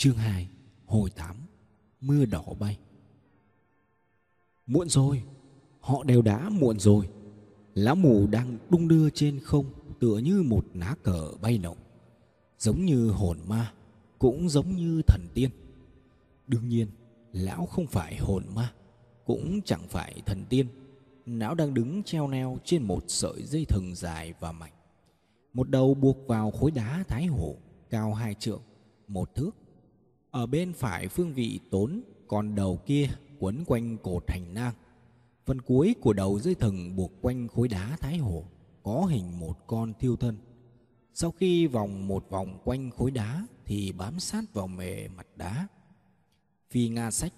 Chương 2 Hồi 8 Mưa đỏ bay. Muộn rồi, Họ đều đã muộn rồi. Lá mù đang đung đưa trên không, Tựa như một lá cờ bay lộng Giống như hồn ma, Cũng giống như thần tiên. Đương nhiên, Lão không phải hồn ma, Cũng chẳng phải thần tiên. Lão đang đứng treo neo trên một sợi dây thừng dài và mạnh. Một đầu buộc vào khối đá thái hổ, Cao hai trượng, Một thước ở bên phải phương vị tốn, Còn đầu kia quấn quanh cột hành nang. Phần cuối của đầu dây thừng buộc quanh khối đá thái hồ Có hình một con thiêu thân. Sau khi vòng một vòng quanh khối đá Thì bám sát vào mề mặt đá. Phi Nga sách,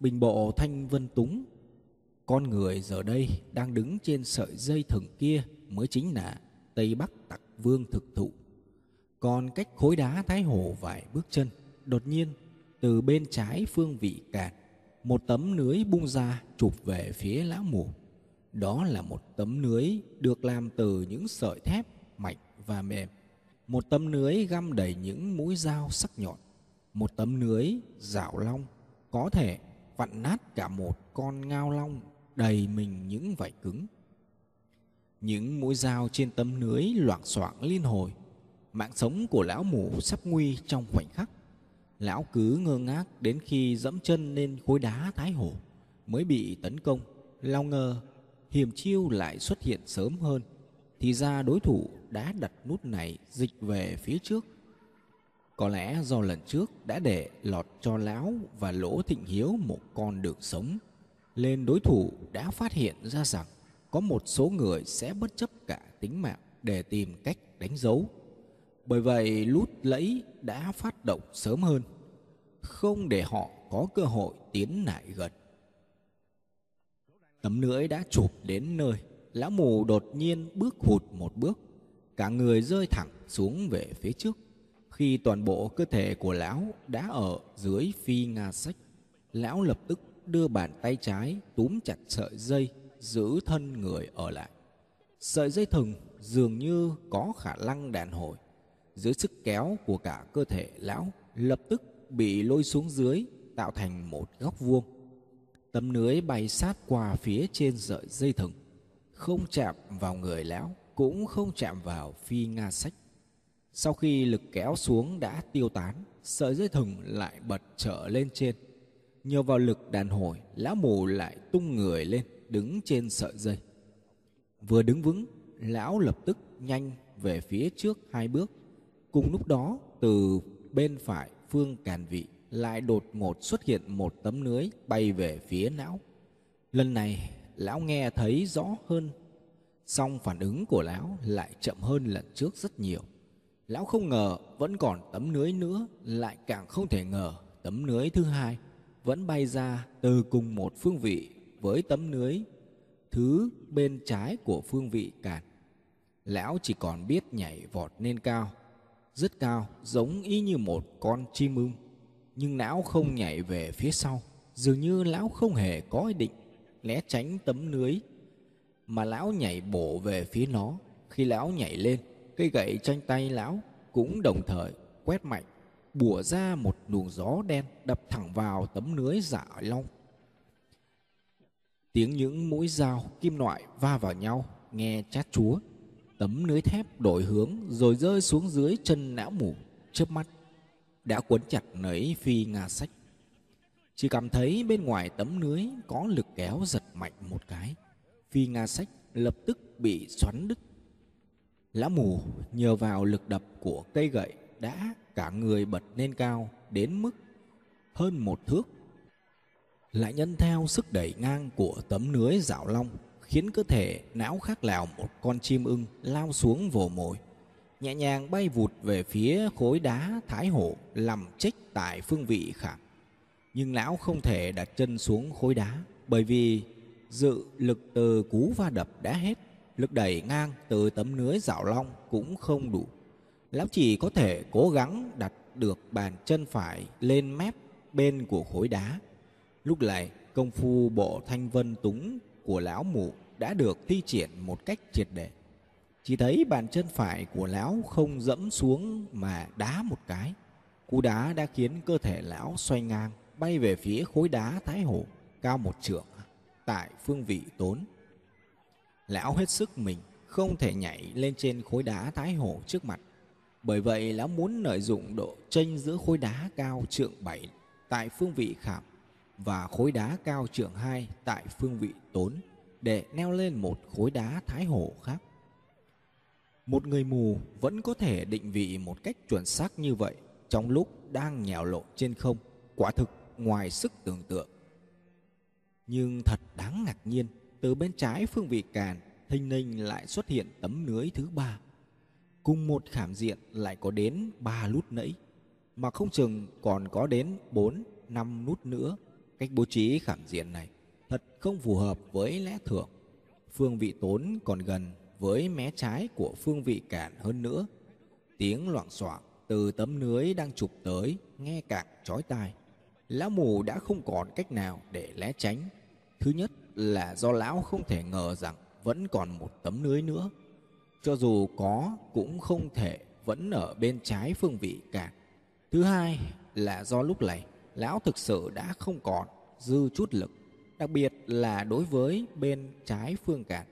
Bình bộ thanh vân túng, Con người giờ đây đang đứng trên sợi dây thừng kia Mới chính là Tây Bắc Tặc Vương thực thụ. Còn cách khối đá thái hồ vài bước chân Đột nhiên, từ bên trái phương vị cạn, một tấm lưới bung ra chụp về phía lão mù. Đó là một tấm lưới được làm từ những sợi thép mạnh và mềm. Một tấm lưới găm đầy những mũi dao sắc nhọn. Một tấm lưới rạo long có thể vặn nát cả một con ngao long đầy mình những vảy cứng. Những mũi dao trên tấm lưới loảng xoảng liên hồi. Mạng sống của lão mù sắp nguy trong khoảnh khắc. Lão cứ ngơ ngác đến khi dẫm chân lên khối đá thái hổ mới bị tấn công. Lao ngờ hiểm chiêu lại xuất hiện sớm hơn. Thì ra đối thủ đã đặt nút này dịch về phía trước. Có lẽ do lần trước đã để lọt cho lão và lỗ thịnh hiếu một con đường sống. Nên đối thủ đã phát hiện ra rằng có một số người sẽ bất chấp cả tính mạng để tìm cách đánh dấu bởi vậy, lút lẫy đã phát động sớm hơn, không để họ có cơ hội tiến lại gần. Tấm lưỡi đã chụp đến nơi, lão mù đột nhiên bước hụt một bước, cả người rơi thẳng xuống về phía trước. Khi toàn bộ cơ thể của lão đã ở dưới phi nga sách, lão lập tức đưa bàn tay trái túm chặt sợi dây giữ thân người ở lại. Sợi dây thừng dường như có khả năng đàn hồi dưới sức kéo của cả cơ thể lão lập tức bị lôi xuống dưới, tạo thành một góc vuông. Tấm lưới bay sát qua phía trên sợi dây thừng. Không chạm vào người lão, cũng không chạm vào phi nga sách. Sau khi lực kéo xuống đã tiêu tán, sợi dây thừng lại bật trở lên trên. Nhờ vào lực đàn hồi, lão mù lại tung người lên, đứng trên sợi dây. Vừa đứng vững, lão lập tức nhanh về phía trước hai bước. Cùng lúc đó, từ bên phải phương càn vị lại đột ngột xuất hiện một tấm lưới bay về phía não. Lần này, lão nghe thấy rõ hơn, song phản ứng của lão lại chậm hơn lần trước rất nhiều. Lão không ngờ vẫn còn tấm lưới nữa, lại càng không thể ngờ tấm lưới thứ hai vẫn bay ra từ cùng một phương vị với tấm lưới thứ bên trái của phương vị càn. Lão chỉ còn biết nhảy vọt lên cao, rất cao, giống y như một con chim ưng. Nhưng lão không nhảy về phía sau, dường như lão không hề có ý định né tránh tấm lưới mà lão nhảy bổ về phía nó. Khi lão nhảy lên, cây gậy tranh tay lão cũng đồng thời quét mạnh bùa ra một luồng gió đen đập thẳng vào tấm lưới giả long. Tiếng những mũi dao kim loại va vào nhau, nghe chát chúa tấm lưới thép đổi hướng rồi rơi xuống dưới chân não mù chớp mắt, đã quấn chặt nấy phi nga sách. Chỉ cảm thấy bên ngoài tấm lưới có lực kéo giật mạnh một cái. Phi nga sách lập tức bị xoắn đứt. Lão mù nhờ vào lực đập của cây gậy đã cả người bật lên cao đến mức hơn một thước. Lại nhân theo sức đẩy ngang của tấm lưới dạo long khiến cơ thể não khác lào một con chim ưng lao xuống vồ mồi. Nhẹ nhàng bay vụt về phía khối đá thái hổ làm trích tại phương vị khảm. Nhưng lão không thể đặt chân xuống khối đá, bởi vì dự lực từ cú va đập đã hết, lực đẩy ngang từ tấm lưới dạo long cũng không đủ. Lão chỉ có thể cố gắng đặt được bàn chân phải lên mép bên của khối đá. Lúc này, công phu bộ thanh vân túng của lão mụ đã được thi triển một cách triệt để. Chỉ thấy bàn chân phải của lão không dẫm xuống mà đá một cái. Cú đá đã khiến cơ thể lão xoay ngang, bay về phía khối đá thái hổ, cao một trượng, tại phương vị tốn. Lão hết sức mình, không thể nhảy lên trên khối đá thái hổ trước mặt. Bởi vậy, lão muốn lợi dụng độ chênh giữa khối đá cao trượng 7 tại phương vị khảm và khối đá cao trượng 2 tại phương vị tốn để neo lên một khối đá thái hổ khác. Một người mù vẫn có thể định vị một cách chuẩn xác như vậy trong lúc đang nhào lộn trên không, quả thực ngoài sức tưởng tượng. Nhưng thật đáng ngạc nhiên, từ bên trái phương vị càn, thình ninh lại xuất hiện tấm lưới thứ ba. Cùng một khảm diện lại có đến ba nút nẫy, mà không chừng còn có đến bốn, năm nút nữa. Cách bố trí khảm diện này thật không phù hợp với lẽ thường. Phương vị tốn còn gần với mé trái của phương vị cản hơn nữa. Tiếng loạn xoảng từ tấm lưới đang chụp tới nghe càng chói tai. Lão mù đã không còn cách nào để lé tránh. Thứ nhất là do lão không thể ngờ rằng vẫn còn một tấm lưới nữa. Cho dù có cũng không thể vẫn ở bên trái phương vị cản. Thứ hai là do lúc này lão thực sự đã không còn dư chút lực, đặc biệt là đối với bên trái phương cản.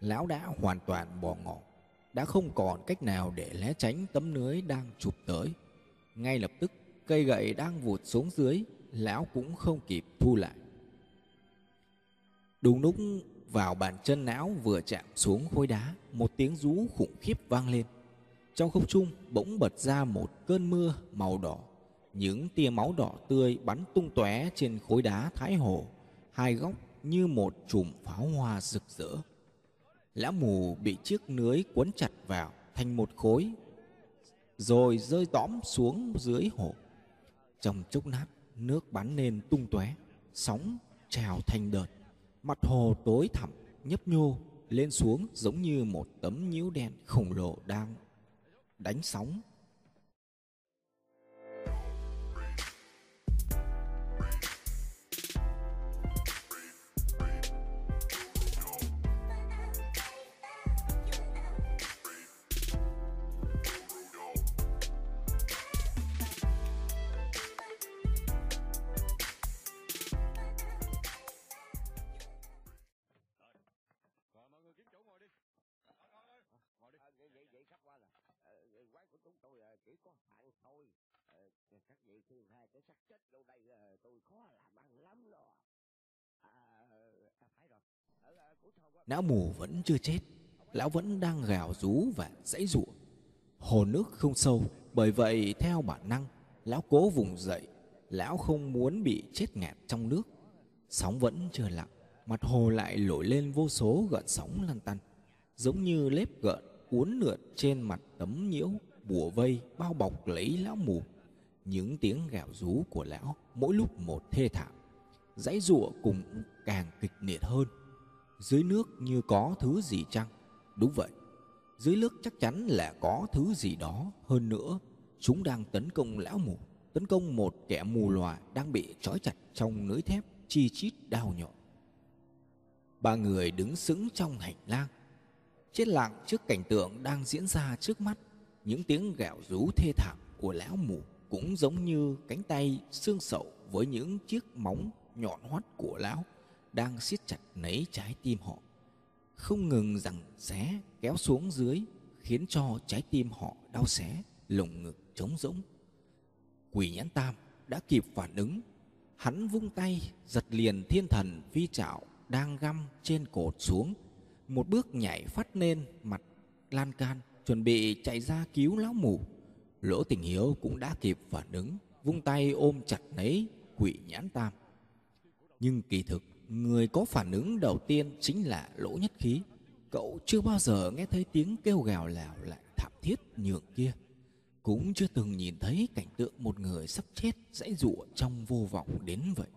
Lão đã hoàn toàn bỏ ngỏ, đã không còn cách nào để né tránh tấm lưới đang chụp tới. Ngay lập tức, cây gậy đang vụt xuống dưới, lão cũng không kịp thu lại. Đúng lúc vào bàn chân não vừa chạm xuống khối đá, một tiếng rú khủng khiếp vang lên. Trong không trung bỗng bật ra một cơn mưa màu đỏ những tia máu đỏ tươi bắn tung tóe trên khối đá thái hồ, hai góc như một chùm pháo hoa rực rỡ. Lão mù bị chiếc lưới quấn chặt vào thành một khối, rồi rơi tõm xuống dưới hồ. Trong chốc nát, nước bắn lên tung tóe, sóng trào thành đợt. Mặt hồ tối thẳm, nhấp nhô, lên xuống giống như một tấm nhiễu đen khổng lồ đang đánh sóng Não mù vẫn chưa chết, Lão vẫn đang gào rú và dãy rụa Hồ nước không sâu, Bởi vậy theo bản năng, Lão cố vùng dậy. Lão không muốn bị chết ngạt trong nước. Sóng vẫn chưa lặng Mặt hồ lại nổi lên vô số gợn sóng lăn tăn, Giống như lếp gợn uốn lượn trên mặt tấm nhiễu. Bùa vây bao bọc lấy lão mù Những tiếng gào rú của lão Mỗi lúc một thê thảm Dãy giụa cùng càng kịch liệt hơn dưới nước như có thứ gì chăng? Đúng vậy, dưới nước chắc chắn là có thứ gì đó hơn nữa. Chúng đang tấn công lão mù, tấn công một kẻ mù lòa đang bị trói chặt trong lưới thép chi chít đau nhọn. Ba người đứng sững trong hành lang, chết lặng trước cảnh tượng đang diễn ra trước mắt. Những tiếng gạo rú thê thảm của lão mù cũng giống như cánh tay xương sậu với những chiếc móng nhọn hoắt của lão đang siết chặt lấy trái tim họ. Không ngừng rằng xé kéo xuống dưới khiến cho trái tim họ đau xé, lồng ngực trống rỗng. Quỷ nhãn tam đã kịp phản ứng. Hắn vung tay, giật liền thiên thần phi trạo đang găm trên cột xuống. Một bước nhảy phát lên mặt lan can chuẩn bị chạy ra cứu lão mù. Lỗ tình hiếu cũng đã kịp phản ứng, vung tay ôm chặt lấy quỷ nhãn tam. Nhưng kỳ thực, Người có phản ứng đầu tiên chính là lỗ nhất khí. Cậu chưa bao giờ nghe thấy tiếng kêu gào lào lại thảm thiết nhường kia. Cũng chưa từng nhìn thấy cảnh tượng một người sắp chết dãy dụa trong vô vọng đến vậy.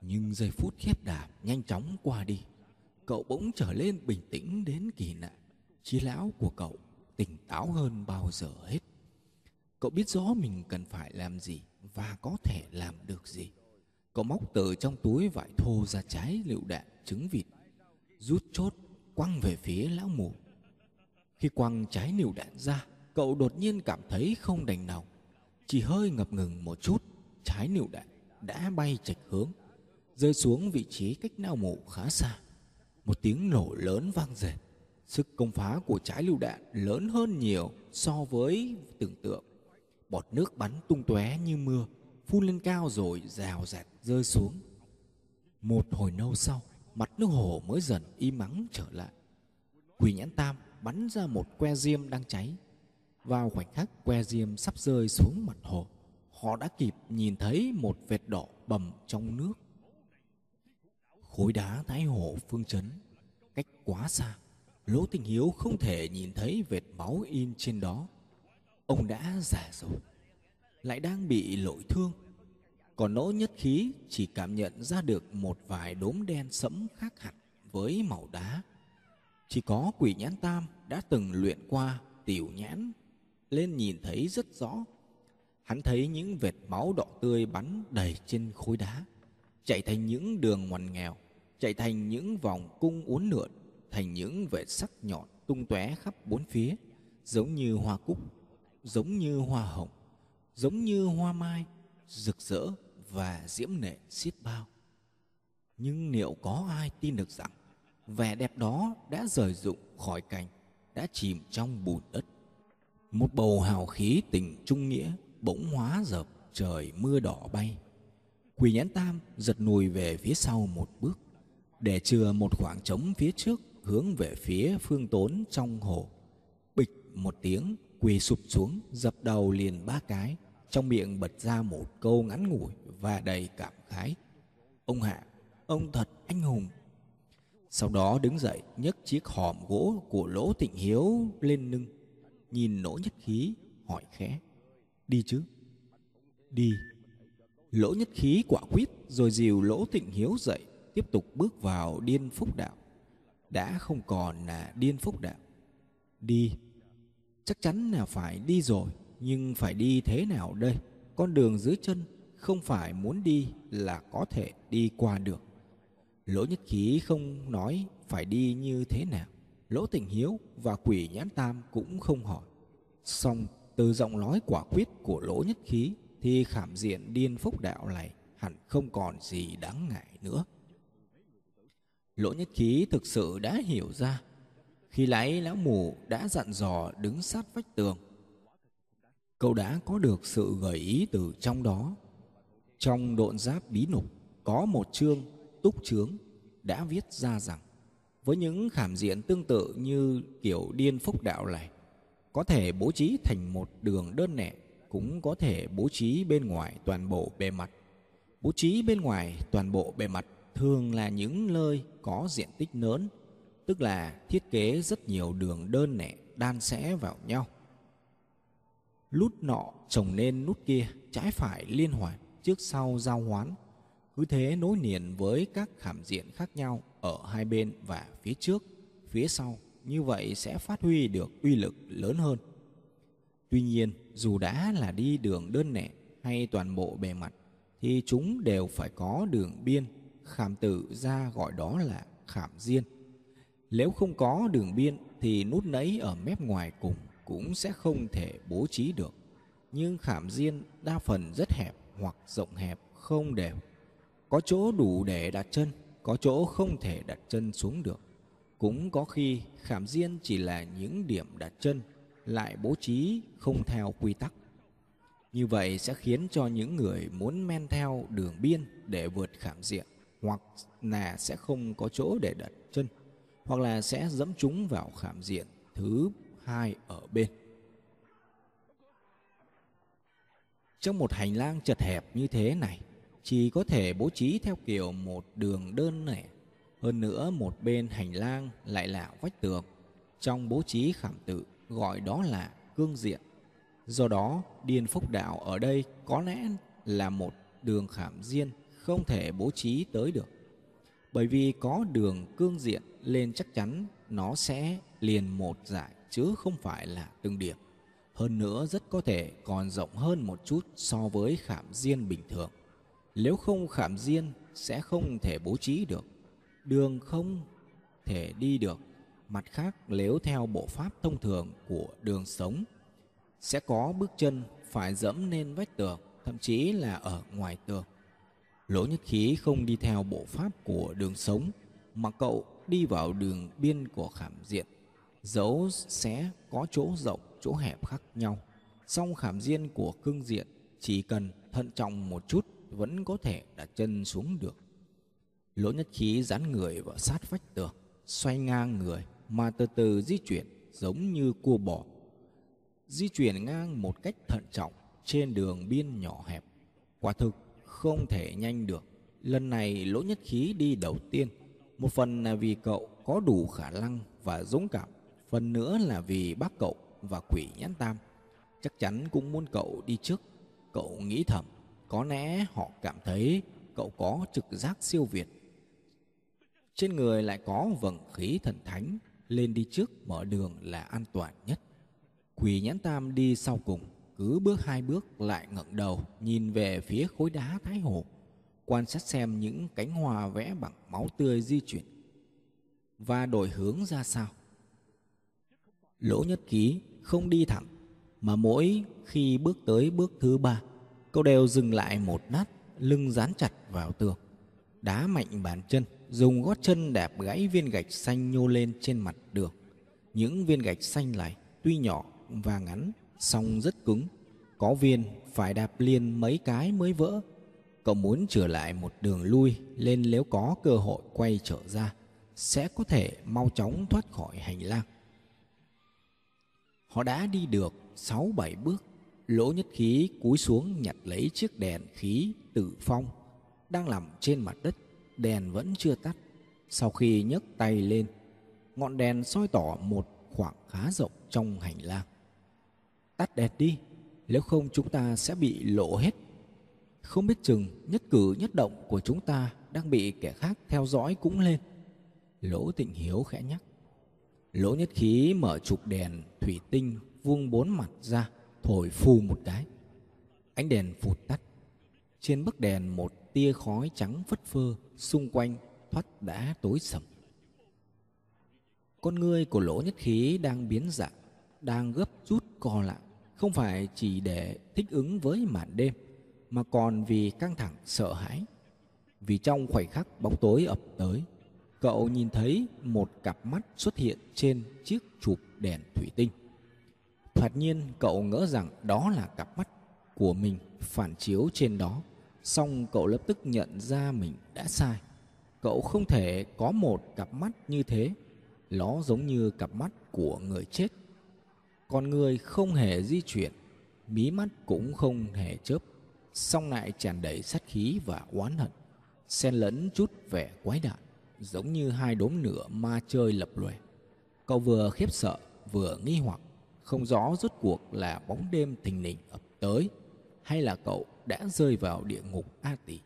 Nhưng giây phút khiếp đảm nhanh chóng qua đi, Cậu bỗng trở lên bình tĩnh đến kỳ lạ Trí lão của cậu tỉnh táo hơn bao giờ hết. Cậu biết rõ mình cần phải làm gì và có thể làm được gì. Cậu móc từ trong túi vải thô ra trái lựu đạn trứng vịt, Rút chốt quăng về phía lão mù. Khi quăng trái lựu đạn ra, Cậu đột nhiên cảm thấy không đành lòng. Chỉ hơi ngập ngừng một chút, Trái lựu đạn đã bay chệch hướng, Rơi xuống vị trí cách nao mù khá xa. Một tiếng nổ lớn vang dệt. Sức công phá của trái lựu đạn lớn hơn nhiều so với tưởng tượng. Bọt nước bắn tung tóe như mưa, Phun lên cao rồi rào rạt rơi xuống. Một hồi lâu sau, Mặt nước hồ mới dần im mắng trở lại. Quỷ nhãn tam bắn ra một que diêm đang cháy. Vào khoảnh khắc que diêm sắp rơi xuống mặt hồ, họ đã kịp nhìn thấy một vệt đỏ bầm trong nước. Khối đá thái hồ phương chấn, cách quá xa lỗ tình hiếu không thể nhìn thấy vệt máu in trên đó. Ông đã già rồi, lại đang bị lội thương. Còn nỗ nhất khí chỉ cảm nhận ra được một vài đốm đen sẫm khác hẳn với màu đá. Chỉ có quỷ nhãn tam đã từng luyện qua tiểu nhãn, lên nhìn thấy rất rõ. Hắn thấy những vệt máu đỏ tươi bắn đầy trên khối đá, chạy thành những đường ngoằn nghèo, chạy thành những vòng cung uốn lượn thành những vệt sắc nhọn tung tóe khắp bốn phía, giống như hoa cúc, giống như hoa hồng, giống như hoa mai, rực rỡ và diễm nệ xiết bao. Nhưng liệu có ai tin được rằng vẻ đẹp đó đã rời rụng khỏi cành đã chìm trong bùn đất? Một bầu hào khí tình trung nghĩa bỗng hóa dập, trời mưa đỏ bay. Quỳ nhãn tam giật lùi về phía sau một bước, để chừa một khoảng trống phía trước hướng về phía phương tốn trong hồ. Bịch một tiếng, quỳ sụp xuống, dập đầu liền ba cái. Trong miệng bật ra một câu ngắn ngủi và đầy cảm khái. Ông hạ, ông thật anh hùng. Sau đó đứng dậy, nhấc chiếc hòm gỗ của lỗ tịnh hiếu lên lưng nhìn lỗ nhất khí, hỏi khẽ, đi chứ? Đi. Lỗ nhất khí quả quyết, rồi dìu lỗ tịnh hiếu dậy, tiếp tục bước vào điên phúc đạo đã không còn là điên phúc đạo đi. Chắc chắn là phải đi rồi, nhưng phải đi thế nào đây? Con đường dưới chân không phải muốn đi là có thể đi qua được. Lỗ nhất khí không nói phải đi như thế nào. Lỗ tình hiếu và quỷ nhãn tam cũng không hỏi. Song từ giọng nói quả quyết của lỗ nhất khí thì khảm diện điên phúc đạo này hẳn không còn gì đáng ngại nữa lỗ nhất khí thực sự đã hiểu ra. Khi lấy lão mù đã dặn dò đứng sát vách tường, cậu đã có được sự gợi ý từ trong đó. Trong độn giáp bí nục có một chương túc trướng đã viết ra rằng, với những khảm diện tương tự như kiểu điên phúc đạo này, có thể bố trí thành một đường đơn lẻ cũng có thể bố trí bên ngoài toàn bộ bề mặt. Bố trí bên ngoài toàn bộ bề mặt thường là những nơi có diện tích lớn, tức là thiết kế rất nhiều đường đơn lẻ đan xẽ vào nhau. Lút nọ trồng lên nút kia, trái phải liên hoàn trước sau giao hoán. Cứ thế nối liền với các khảm diện khác nhau ở hai bên và phía trước, phía sau. Như vậy sẽ phát huy được uy lực lớn hơn. Tuy nhiên, dù đã là đi đường đơn lẻ hay toàn bộ bề mặt, thì chúng đều phải có đường biên khảm tử ra gọi đó là khảm diên. Nếu không có đường biên thì nút nấy ở mép ngoài cùng cũng sẽ không thể bố trí được. Nhưng khảm diên đa phần rất hẹp hoặc rộng hẹp, không đều. Có chỗ đủ để đặt chân, có chỗ không thể đặt chân xuống được. Cũng có khi khảm diên chỉ là những điểm đặt chân, lại bố trí không theo quy tắc. Như vậy sẽ khiến cho những người muốn men theo đường biên để vượt khảm diện hoặc là sẽ không có chỗ để đặt chân, hoặc là sẽ dẫm chúng vào khảm diện thứ hai ở bên. Trong một hành lang chật hẹp như thế này, chỉ có thể bố trí theo kiểu một đường đơn lẻ hơn nữa, một bên hành lang lại là vách tường. Trong bố trí khảm tự, gọi đó là cương diện. Do đó, điền phúc đạo ở đây có lẽ là một đường khảm riêng không thể bố trí tới được. Bởi vì có đường cương diện lên chắc chắn nó sẽ liền một giải chứ không phải là từng điểm. Hơn nữa rất có thể còn rộng hơn một chút so với khảm diên bình thường. Nếu không khảm diên sẽ không thể bố trí được. Đường không thể đi được. Mặt khác nếu theo bộ pháp thông thường của đường sống sẽ có bước chân phải dẫm lên vách tường, thậm chí là ở ngoài tường. Lỗ nhất khí không đi theo bộ pháp của đường sống, mà cậu đi vào đường biên của khảm diện. Dẫu sẽ có chỗ rộng, chỗ hẹp khác nhau. Song khảm diện của cương diện chỉ cần thận trọng một chút vẫn có thể đặt chân xuống được. Lỗ nhất khí dán người vào sát vách tường, xoay ngang người mà từ từ di chuyển giống như cua bò. Di chuyển ngang một cách thận trọng trên đường biên nhỏ hẹp. Quả thực không thể nhanh được. Lần này, lỗ nhất khí đi đầu tiên. Một phần là vì cậu có đủ khả năng và dũng cảm. Phần nữa là vì bác cậu và quỷ nhãn tam. Chắc chắn cũng muốn cậu đi trước. Cậu nghĩ thầm. Có lẽ họ cảm thấy cậu có trực giác siêu việt. Trên người lại có vầng khí thần thánh. Lên đi trước mở đường là an toàn nhất. Quỷ nhãn tam đi sau cùng cứ bước hai bước lại ngẩng đầu, nhìn về phía khối đá thái hồ, quan sát xem những cánh hoa vẽ bằng máu tươi di chuyển và đổi hướng ra sao. Lỗ nhất ký không đi thẳng, mà mỗi khi bước tới bước thứ ba cậu đều dừng lại một nát, lưng dán chặt vào tường. Đá mạnh bàn chân, dùng gót chân đạp gãy viên gạch xanh nhô lên trên mặt đường. Những viên gạch xanh này tuy nhỏ và ngắn song rất cứng, có viên phải đạp liền mấy cái mới vỡ. Cậu muốn trở lại một đường lui lên nếu có cơ hội quay trở ra, sẽ có thể mau chóng thoát khỏi hành lang. Họ đã đi được sáu bảy bước, lỗ nhất khí cúi xuống nhặt lấy chiếc đèn khí tử phong đang nằm trên mặt đất, đèn vẫn chưa tắt. Sau khi nhấc tay lên, ngọn đèn soi tỏ một khoảng khá rộng trong hành lang tắt đèn đi, nếu không chúng ta sẽ bị lộ hết. Không biết chừng nhất cử nhất động của chúng ta đang bị kẻ khác theo dõi cũng lên. Lỗ tịnh hiếu khẽ nhắc. Lỗ nhất khí mở trục đèn thủy tinh vuông bốn mặt ra, thổi phù một cái. Ánh đèn phụt tắt. Trên bức đèn một tia khói trắng phất phơ, xung quanh thoát đã tối sầm. Con ngươi của lỗ nhất khí đang biến dạng, đang gấp rút co lại không phải chỉ để thích ứng với màn đêm, mà còn vì căng thẳng, sợ hãi. Vì trong khoảnh khắc bóng tối ập tới, cậu nhìn thấy một cặp mắt xuất hiện trên chiếc chụp đèn thủy tinh. Thoạt nhiên, cậu ngỡ rằng đó là cặp mắt của mình phản chiếu trên đó, song cậu lập tức nhận ra mình đã sai. Cậu không thể có một cặp mắt như thế, nó giống như cặp mắt của người chết con người không hề di chuyển, mí mắt cũng không hề chớp, song lại tràn đầy sát khí và oán hận, xen lẫn chút vẻ quái đản, giống như hai đốm lửa ma chơi lập lòe. Cậu vừa khiếp sợ, vừa nghi hoặc, không rõ rốt cuộc là bóng đêm thình lình ập tới, hay là cậu đã rơi vào địa ngục a tỷ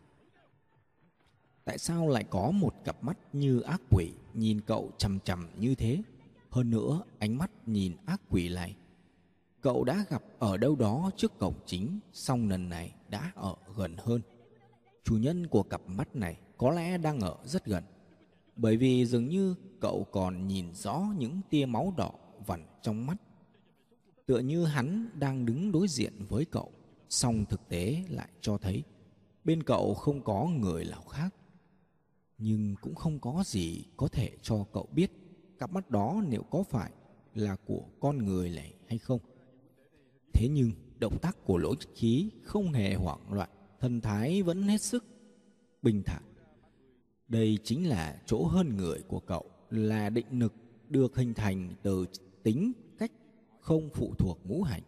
tại sao lại có một cặp mắt như ác quỷ nhìn cậu chằm chằm như thế? Hơn nữa, ánh mắt nhìn ác quỷ này. Cậu đã gặp ở đâu đó trước cổng chính, song lần này đã ở gần hơn. Chủ nhân của cặp mắt này có lẽ đang ở rất gần. Bởi vì dường như cậu còn nhìn rõ những tia máu đỏ vằn trong mắt. Tựa như hắn đang đứng đối diện với cậu, song thực tế lại cho thấy bên cậu không có người nào khác. Nhưng cũng không có gì có thể cho cậu biết cặp mắt đó liệu có phải là của con người này hay không? Thế nhưng, động tác của lỗ khí không hề hoảng loạn, thần thái vẫn hết sức bình thản. Đây chính là chỗ hơn người của cậu là định lực được hình thành từ tính cách không phụ thuộc ngũ hành.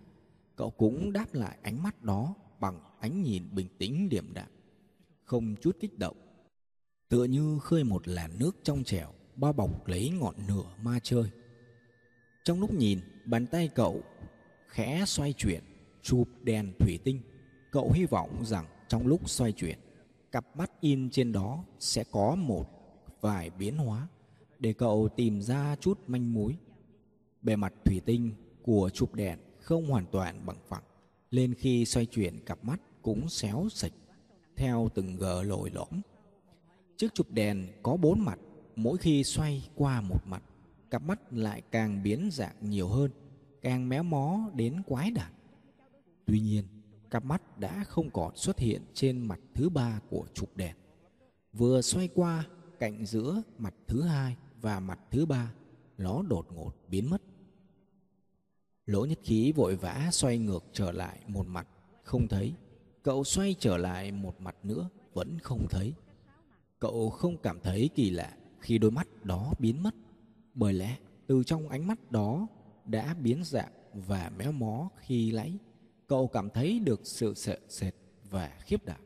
Cậu cũng đáp lại ánh mắt đó bằng ánh nhìn bình tĩnh điềm đạm, không chút kích động, tựa như khơi một làn nước trong trẻo bao bọc lấy ngọn nửa ma chơi. Trong lúc nhìn, bàn tay cậu khẽ xoay chuyển, chụp đèn thủy tinh. Cậu hy vọng rằng trong lúc xoay chuyển, cặp mắt in trên đó sẽ có một vài biến hóa để cậu tìm ra chút manh mối. Bề mặt thủy tinh của chụp đèn không hoàn toàn bằng phẳng nên khi xoay chuyển cặp mắt cũng xéo sạch theo từng gờ lồi lõm. Chiếc chụp đèn có bốn mặt mỗi khi xoay qua một mặt cặp mắt lại càng biến dạng nhiều hơn càng méo mó đến quái đản tuy nhiên cặp mắt đã không còn xuất hiện trên mặt thứ ba của trục đèn. Vừa xoay qua cạnh giữa mặt thứ hai và mặt thứ ba, nó đột ngột biến mất. Lỗ nhất khí vội vã xoay ngược trở lại một mặt, không thấy. Cậu xoay trở lại một mặt nữa, vẫn không thấy. Cậu không cảm thấy kỳ lạ khi đôi mắt đó biến mất, bởi lẽ từ trong ánh mắt đó đã biến dạng và méo mó khi lấy. Cậu cảm thấy được sự sợ sệt và khiếp đảm.